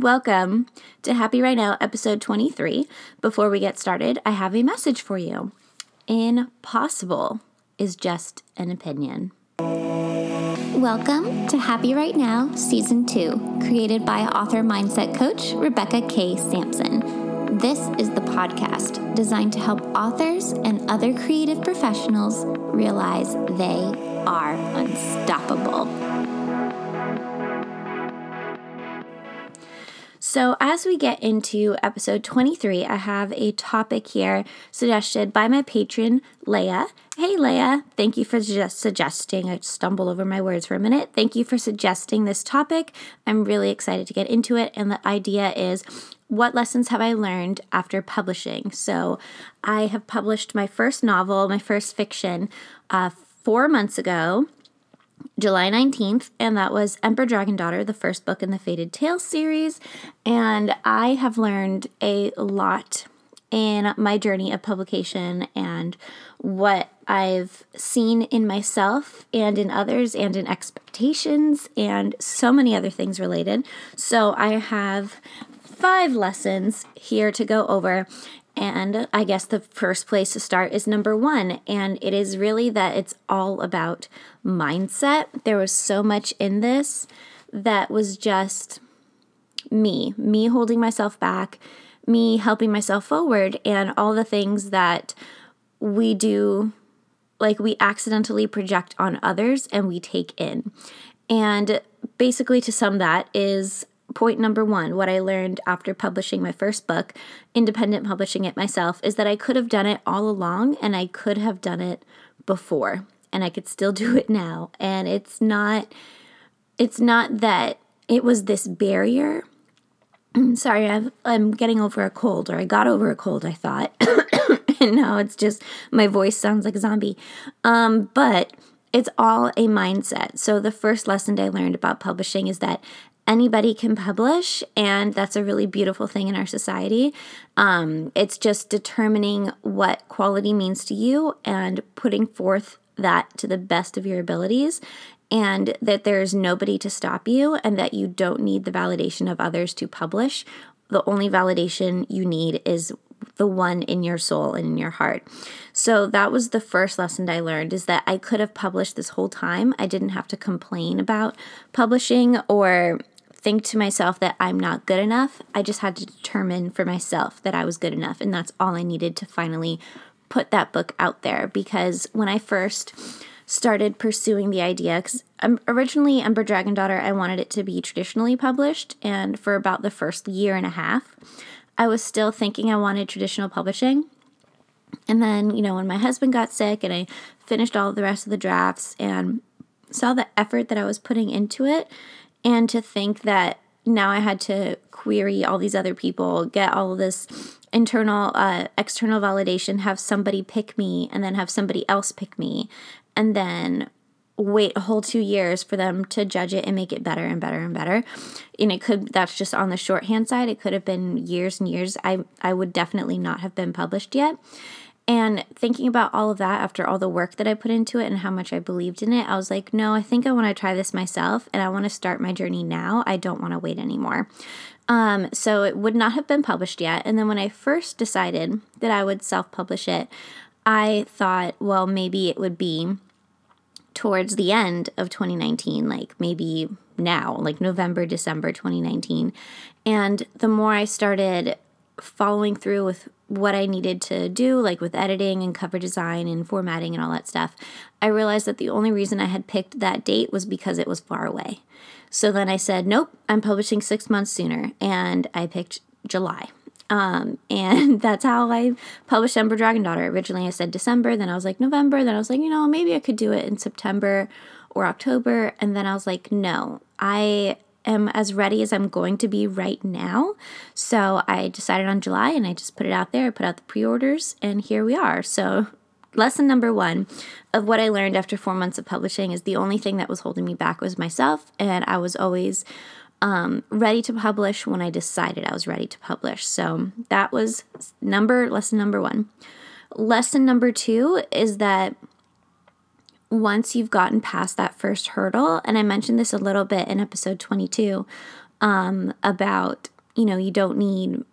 Welcome to Happy Right Now, episode 23. Before we get started, I have a message for you. Impossible is just an opinion. Welcome to Happy Right Now, Season 2, created by author mindset coach Rebecca K. Sampson. This is the podcast designed to help authors and other creative professionals realize they are unstoppable. So, as we get into episode 23, I have a topic here suggested by my patron, Leah. Hey, Leah, thank you for just suggesting. I stumble over my words for a minute. Thank you for suggesting this topic. I'm really excited to get into it. And the idea is what lessons have I learned after publishing? So, I have published my first novel, my first fiction, uh, four months ago. July 19th, and that was Ember Dragon Daughter, the first book in the Faded Tales series. And I have learned a lot in my journey of publication and what I've seen in myself and in others and in expectations and so many other things related. So I have five lessons here to go over. And I guess the first place to start is number one. And it is really that it's all about mindset. There was so much in this that was just me, me holding myself back, me helping myself forward, and all the things that we do, like we accidentally project on others and we take in. And basically, to sum that, is point number one, what I learned after publishing my first book, independent publishing it myself, is that I could have done it all along and I could have done it before and I could still do it now. And it's not it's not that it was this barrier. Sorry, i am getting over a cold, or I got over a cold, I thought. and now it's just my voice sounds like a zombie. Um, but it's all a mindset. So, the first lesson I learned about publishing is that anybody can publish, and that's a really beautiful thing in our society. Um, it's just determining what quality means to you and putting forth that to the best of your abilities and that there's nobody to stop you and that you don't need the validation of others to publish. The only validation you need is the one in your soul and in your heart. So that was the first lesson I learned is that I could have published this whole time. I didn't have to complain about publishing or think to myself that I'm not good enough. I just had to determine for myself that I was good enough and that's all I needed to finally put that book out there because when I first started pursuing the idea, because um, originally Ember Dragon Daughter, I wanted it to be traditionally published, and for about the first year and a half, I was still thinking I wanted traditional publishing. And then, you know, when my husband got sick and I finished all the rest of the drafts and saw the effort that I was putting into it, and to think that now I had to query all these other people, get all of this internal, uh, external validation, have somebody pick me, and then have somebody else pick me, and then wait a whole two years for them to judge it and make it better and better and better. And it could that's just on the shorthand side. It could have been years and years. I I would definitely not have been published yet. And thinking about all of that after all the work that I put into it and how much I believed in it, I was like, no, I think I want to try this myself and I want to start my journey now. I don't want to wait anymore. Um, so it would not have been published yet. And then when I first decided that I would self publish it, I thought, well, maybe it would be towards the end of 2019, like maybe now, like November, December 2019. And the more I started following through with what I needed to do, like with editing and cover design and formatting and all that stuff, I realized that the only reason I had picked that date was because it was far away. So then I said, nope, I'm publishing six months sooner. And I picked July. Um, and that's how I published Ember Dragon Daughter. Originally, I said December, then I was like November, then I was like, you know, maybe I could do it in September or October. And then I was like, no, I am as ready as I'm going to be right now. So I decided on July and I just put it out there. I put out the pre orders, and here we are. So, lesson number one of what I learned after four months of publishing is the only thing that was holding me back was myself, and I was always um, ready to publish when I decided I was ready to publish. So that was number lesson number one. Lesson number two is that once you've gotten past that first hurdle, and I mentioned this a little bit in episode 22, um, about, you know, you don't need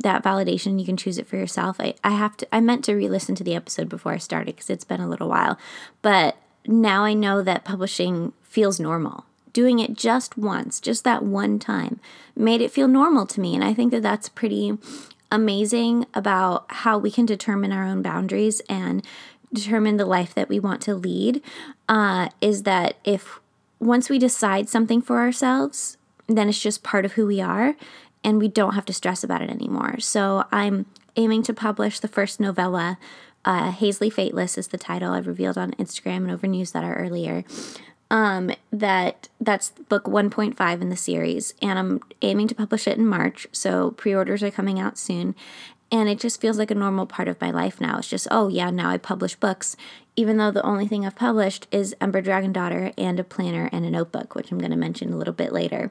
that validation. You can choose it for yourself. I, I have to, I meant to re listen to the episode before I started because it's been a little while. But now I know that publishing feels normal. Doing it just once, just that one time, made it feel normal to me. And I think that that's pretty amazing about how we can determine our own boundaries and determine the life that we want to lead. Uh, is that if once we decide something for ourselves, then it's just part of who we are and we don't have to stress about it anymore. So I'm aiming to publish the first novella. Uh, Hazley Fateless is the title I've revealed on Instagram and over newsletter earlier um, that that's book 1.5 in the series and i'm aiming to publish it in march so pre-orders are coming out soon and it just feels like a normal part of my life now it's just oh yeah now i publish books even though the only thing i've published is ember dragon daughter and a planner and a notebook which i'm going to mention a little bit later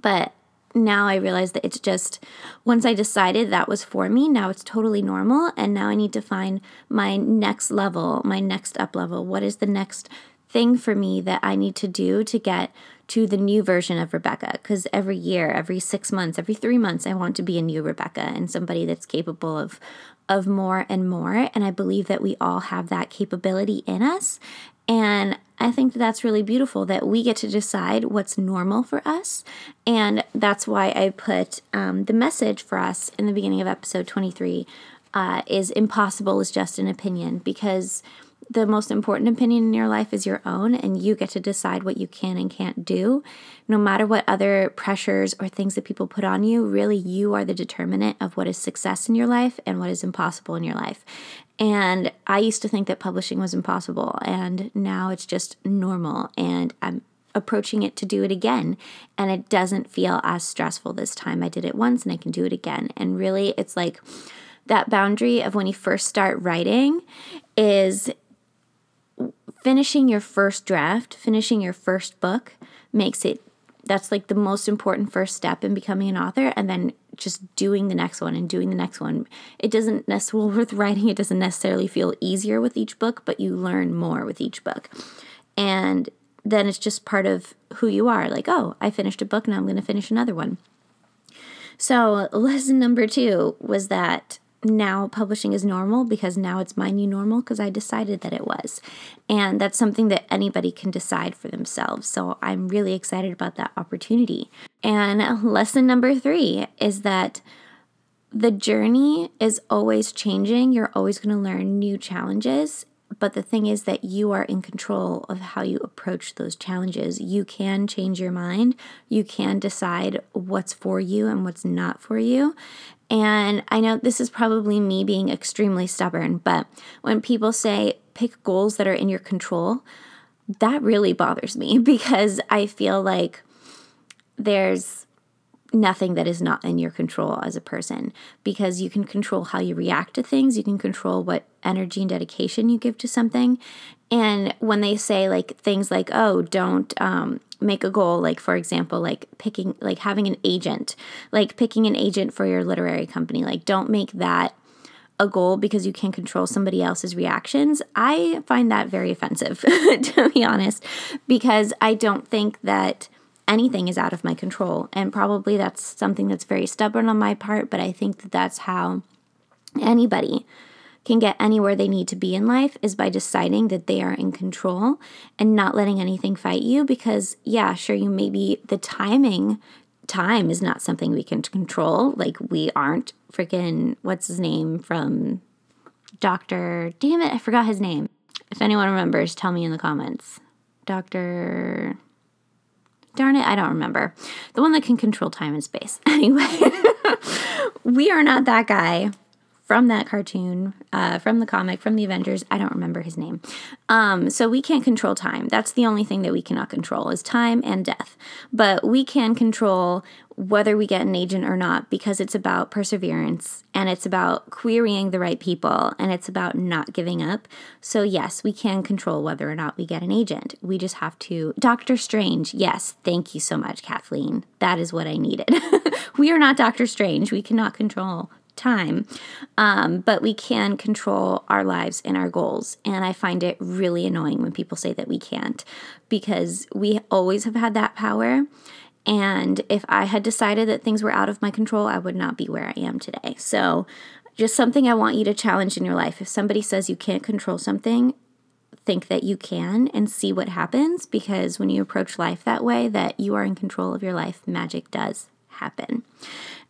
but now I realize that it's just once I decided that was for me, now it's totally normal. And now I need to find my next level, my next up level. What is the next thing for me that I need to do to get to the new version of Rebecca. Because every year, every six months, every three months, I want to be a new Rebecca and somebody that's capable of of more and more. And I believe that we all have that capability in us. And I think that that's really beautiful that we get to decide what's normal for us. And that's why I put um, the message for us in the beginning of episode 23 uh, is impossible is just an opinion because the most important opinion in your life is your own, and you get to decide what you can and can't do. No matter what other pressures or things that people put on you, really, you are the determinant of what is success in your life and what is impossible in your life. And I used to think that publishing was impossible, and now it's just normal, and I'm approaching it to do it again. And it doesn't feel as stressful this time. I did it once and I can do it again. And really, it's like, that boundary of when you first start writing is finishing your first draft, finishing your first book makes it that's like the most important first step in becoming an author and then just doing the next one and doing the next one. It doesn't necessarily with writing it doesn't necessarily feel easier with each book, but you learn more with each book. And then it's just part of who you are. Like, oh, I finished a book, now I'm going to finish another one. So, lesson number 2 was that now publishing is normal because now it's my new normal because I decided that it was. And that's something that anybody can decide for themselves. So I'm really excited about that opportunity. And lesson number three is that the journey is always changing. You're always going to learn new challenges. But the thing is that you are in control of how you approach those challenges. You can change your mind. You can decide what's for you and what's not for you. And I know this is probably me being extremely stubborn, but when people say pick goals that are in your control, that really bothers me because I feel like there's nothing that is not in your control as a person because you can control how you react to things, you can control what energy and dedication you give to something. And when they say like things like, oh, don't um, make a goal, like for example, like picking, like having an agent, like picking an agent for your literary company, like don't make that a goal because you can't control somebody else's reactions. I find that very offensive, to be honest, because I don't think that anything is out of my control. And probably that's something that's very stubborn on my part, but I think that that's how anybody can get anywhere they need to be in life is by deciding that they are in control and not letting anything fight you because yeah sure you maybe the timing time is not something we can control like we aren't freaking what's his name from Dr. damn it I forgot his name if anyone remembers tell me in the comments Dr. Darn it, I don't remember. The one that can control time and space. Anyway, we are not that guy from that cartoon, uh, from the comic, from the Avengers. I don't remember his name. Um, so we can't control time. That's the only thing that we cannot control is time and death. But we can control whether we get an agent or not because it's about perseverance and it's about querying the right people and it's about not giving up. So, yes, we can control whether or not we get an agent. We just have to. Doctor Strange, yes, thank you so much, Kathleen. That is what I needed. we are not Doctor Strange. We cannot control time, um, but we can control our lives and our goals. And I find it really annoying when people say that we can't because we always have had that power. And if I had decided that things were out of my control, I would not be where I am today. So, just something I want you to challenge in your life. If somebody says you can't control something, think that you can and see what happens because when you approach life that way, that you are in control of your life, magic does happen.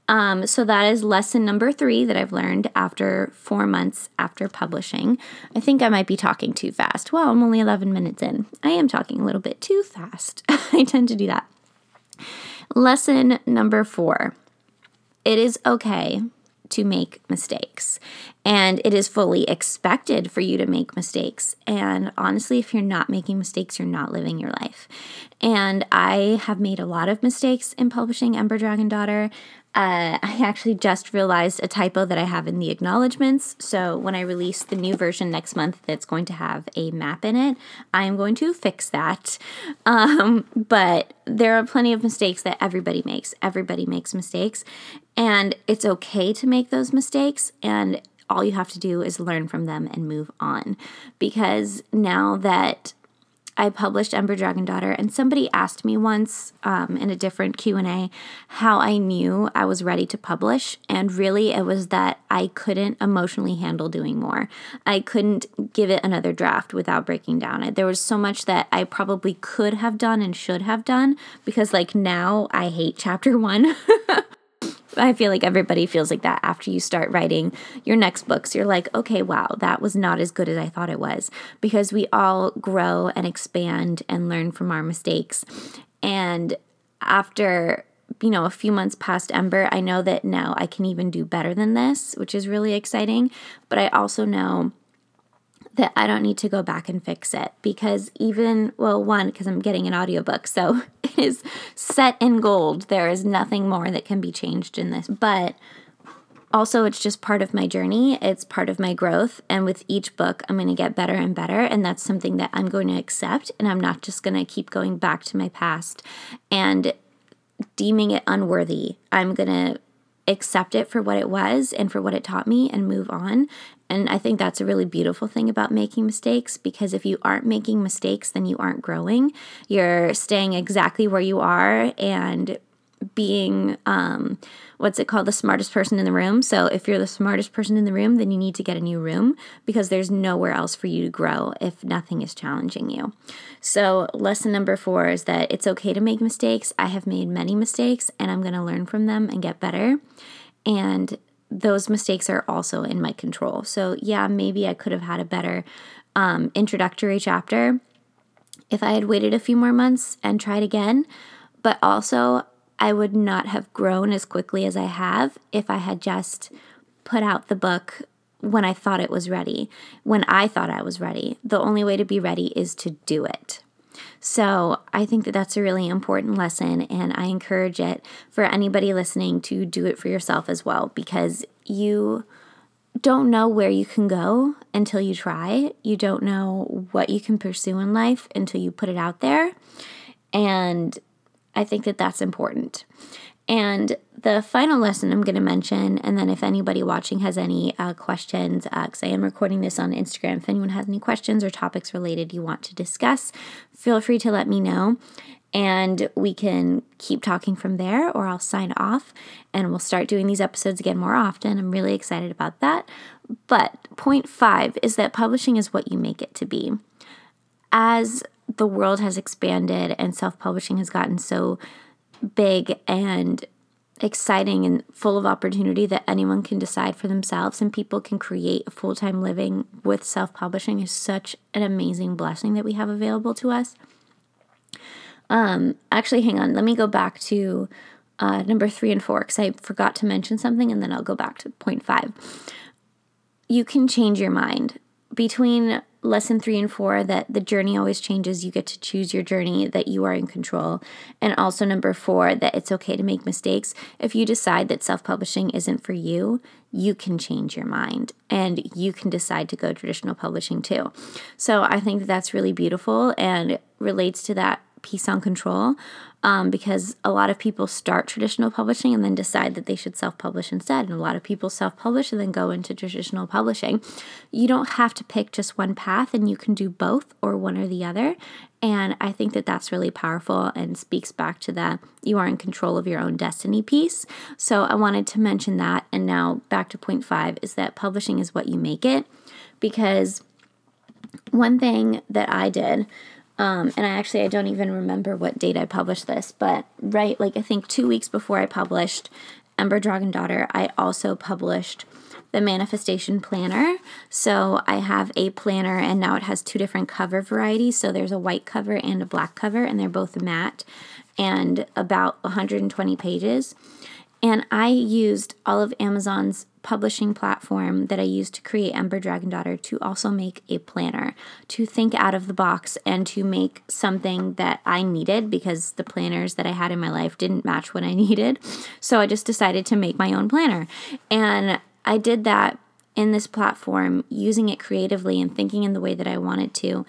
Um, so that is lesson number three that I've learned after four months after publishing. I think I might be talking too fast. Well, I'm only 11 minutes in. I am talking a little bit too fast. I tend to do that. Lesson number four it is okay to make mistakes. And it is fully expected for you to make mistakes. And honestly, if you're not making mistakes, you're not living your life. And I have made a lot of mistakes in publishing Ember Dragon Daughter. Uh, I actually just realized a typo that I have in the acknowledgments. So when I release the new version next month that's going to have a map in it, I am going to fix that. Um, but there are plenty of mistakes that everybody makes. Everybody makes mistakes. And it's okay to make those mistakes. And all you have to do is learn from them and move on. Because now that I published Ember Dragon Daughter, and somebody asked me once um, in a different Q and A how I knew I was ready to publish, and really it was that I couldn't emotionally handle doing more. I couldn't give it another draft without breaking down. It There was so much that I probably could have done and should have done because, like now, I hate chapter one. I feel like everybody feels like that after you start writing your next books. You're like, okay, wow, that was not as good as I thought it was. Because we all grow and expand and learn from our mistakes. And after, you know, a few months past Ember, I know that now I can even do better than this, which is really exciting. But I also know that I don't need to go back and fix it because even, well, one, because I'm getting an audiobook, so it is set in gold. There is nothing more that can be changed in this. But also, it's just part of my journey, it's part of my growth. And with each book, I'm going to get better and better. And that's something that I'm going to accept. And I'm not just going to keep going back to my past and deeming it unworthy. I'm going to accept it for what it was and for what it taught me and move on. And I think that's a really beautiful thing about making mistakes because if you aren't making mistakes, then you aren't growing. You're staying exactly where you are and being um, what's it called? The smartest person in the room. So if you're the smartest person in the room then you need to get a new room because there's nowhere else for you to grow if nothing is challenging you. So lesson number four is that it's okay to make mistakes. I have made many mistakes and i'm going to learn from them and get better. And those mistakes are also in my control. So yeah maybe i could have had a better um, introductory chapter if i had waited a few more months and tried again. But also I would not have grown as quickly as I have if I had just put out the book when I thought it was ready, when I thought I was ready. The only way to be ready is to do it. So I think that that's a really important lesson, and I encourage it for anybody listening to do it for yourself as well because you don't know where you can go until you try. You don't know what you can pursue in life until you put it out there. And I think that that's important. And the final lesson I'm going to mention, and then if anybody watching has any uh, questions, because uh, I am recording this on Instagram, if anyone has any questions or topics related you want to discuss, feel free to let me know. And we can keep talking from there, or I'll sign off and we'll start doing these episodes again more often. I'm really excited about that. But point five is that publishing is what you make it to be. As the world has expanded and self publishing has gotten so big and exciting and full of opportunity that anyone can decide for themselves and people can create a full time living with self publishing is such an amazing blessing that we have available to us. Um, actually, hang on, let me go back to uh, number three and four because I forgot to mention something and then I'll go back to point five. You can change your mind between lesson three and four that the journey always changes. You get to choose your journey, that you are in control. And also, number four, that it's okay to make mistakes. If you decide that self publishing isn't for you, you can change your mind and you can decide to go traditional publishing too. So, I think that that's really beautiful and relates to that piece on control um, because a lot of people start traditional publishing and then decide that they should self publish instead. And a lot of people self publish and then go into traditional publishing. You don't have to pick just one path and you can do both or one or the other. And I think that that's really powerful and speaks back to that you are in control of your own destiny piece. So I wanted to mention that. And now back to point five is that publishing is what you make it. Because one thing that I did um, and I actually I don't even remember what date I published this, but right like I think two weeks before I published Ember Dragon Daughter, I also published the manifestation planner. So I have a planner and now it has two different cover varieties. So there's a white cover and a black cover, and they're both matte and about 120 pages. And I used all of Amazon's publishing platform that I used to create Ember Dragon Daughter to also make a planner, to think out of the box and to make something that I needed because the planners that I had in my life didn't match what I needed. So I just decided to make my own planner. And I did that in this platform using it creatively and thinking in the way that I wanted to.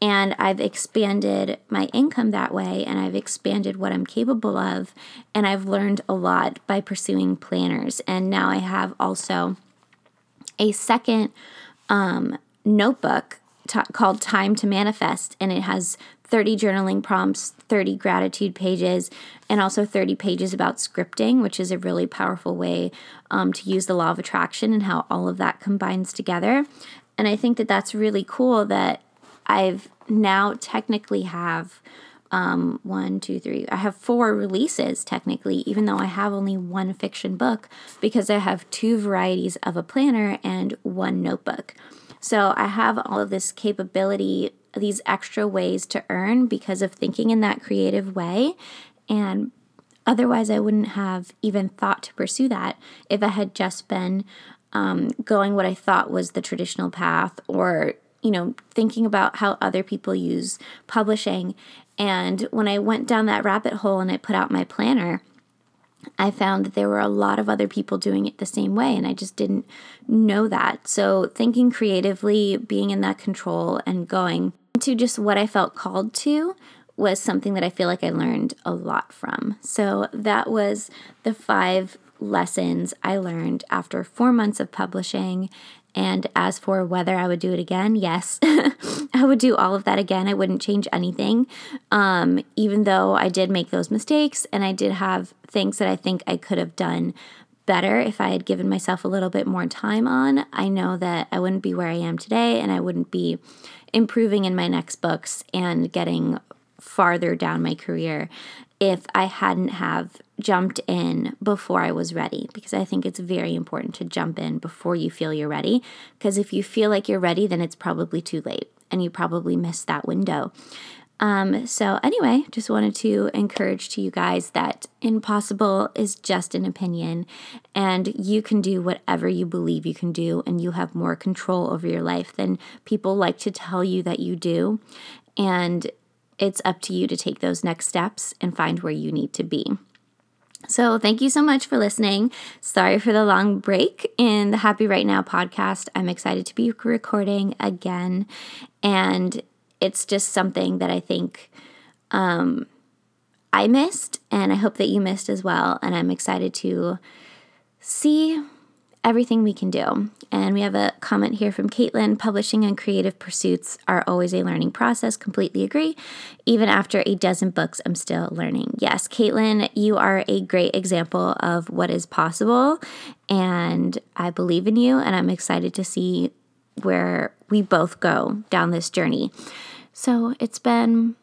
And I've expanded my income that way, and I've expanded what I'm capable of. And I've learned a lot by pursuing planners. And now I have also a second um, notebook t- called Time to Manifest, and it has 30 journaling prompts, 30 gratitude pages, and also 30 pages about scripting, which is a really powerful way um, to use the law of attraction and how all of that combines together. And I think that that's really cool that I've now technically have um, one, two, three. I have four releases technically, even though I have only one fiction book because I have two varieties of a planner and one notebook. So I have all of this capability, these extra ways to earn because of thinking in that creative way. And otherwise, I wouldn't have even thought to pursue that if I had just been um, going what I thought was the traditional path or you know, thinking about how other people use publishing. And when I went down that rabbit hole and I put out my planner, I found that there were a lot of other people doing it the same way, and I just didn't know that. So, thinking creatively, being in that control, and going to just what I felt called to was something that I feel like I learned a lot from. So, that was the five lessons I learned after four months of publishing and as for whether I would do it again, yes, I would do all of that again. I wouldn't change anything, um, even though I did make those mistakes and I did have things that I think I could have done better if I had given myself a little bit more time on. I know that I wouldn't be where I am today and I wouldn't be improving in my next books and getting farther down my career if I hadn't have jumped in before I was ready because I think it's very important to jump in before you feel you're ready because if you feel like you're ready then it's probably too late and you probably missed that window. Um, so anyway, just wanted to encourage to you guys that impossible is just an opinion and you can do whatever you believe you can do and you have more control over your life than people like to tell you that you do. And it's up to you to take those next steps and find where you need to be. So, thank you so much for listening. Sorry for the long break in the Happy Right Now podcast. I'm excited to be recording again. And it's just something that I think um, I missed, and I hope that you missed as well. And I'm excited to see everything we can do. And we have a comment here from Caitlin publishing and creative pursuits are always a learning process. Completely agree. Even after a dozen books, I'm still learning. Yes, Caitlin, you are a great example of what is possible. And I believe in you, and I'm excited to see where we both go down this journey. So it's been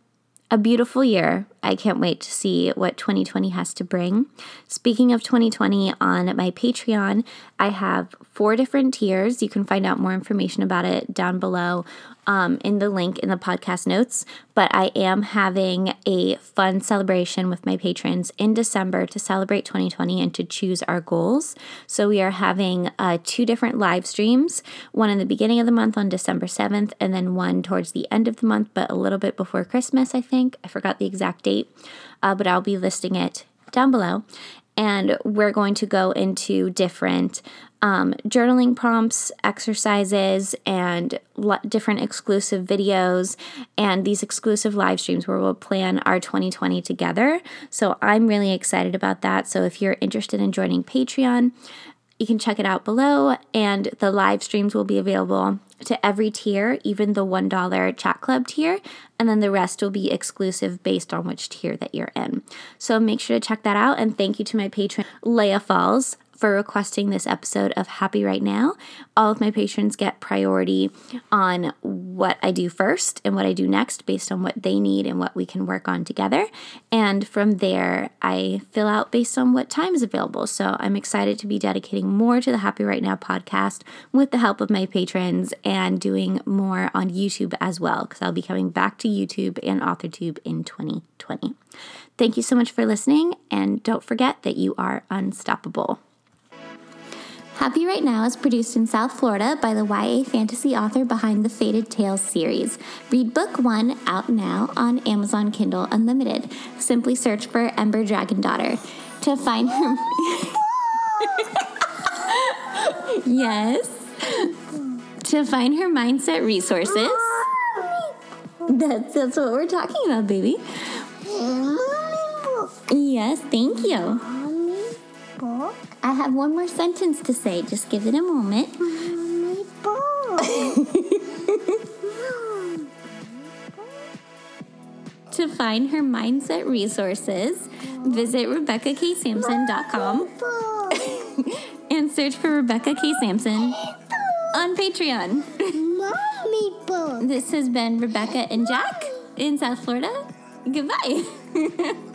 a beautiful year. I can't wait to see what 2020 has to bring. Speaking of 2020, on my Patreon, I have four different tiers. You can find out more information about it down below um, in the link in the podcast notes. But I am having a fun celebration with my patrons in December to celebrate 2020 and to choose our goals. So we are having uh, two different live streams one in the beginning of the month on December 7th, and then one towards the end of the month, but a little bit before Christmas, I think. I forgot the exact date, uh, but I'll be listing it down below. and we're going to go into different um, journaling prompts, exercises, and le- different exclusive videos, and these exclusive live streams where we'll plan our 2020 together. So I'm really excited about that. So if you're interested in joining Patreon, you can check it out below, and the live streams will be available to every tier, even the $1 chat club tier, and then the rest will be exclusive based on which tier that you're in. So make sure to check that out, and thank you to my patron, Leah Falls for requesting this episode of Happy Right Now. All of my patrons get priority on what I do first and what I do next based on what they need and what we can work on together. And from there, I fill out based on what time is available. So I'm excited to be dedicating more to the Happy Right Now podcast with the help of my patrons and doing more on YouTube as well, because I'll be coming back to YouTube and AuthorTube in 2020. Thank you so much for listening, and don't forget that you are unstoppable. Happy Right Now is produced in South Florida by the YA fantasy author behind the Faded Tales series. Read book one out now on Amazon Kindle Unlimited. Simply search for Ember Dragon Daughter. To find her. yes. To find her mindset resources. That's, that's what we're talking about, baby. Yes, thank you. I have one more sentence to say. Just give it a moment. to find her mindset resources, visit RebeccaKSampson.com and search for Rebecca K. Sampson on Patreon. This has been Rebecca and Jack in South Florida. Goodbye.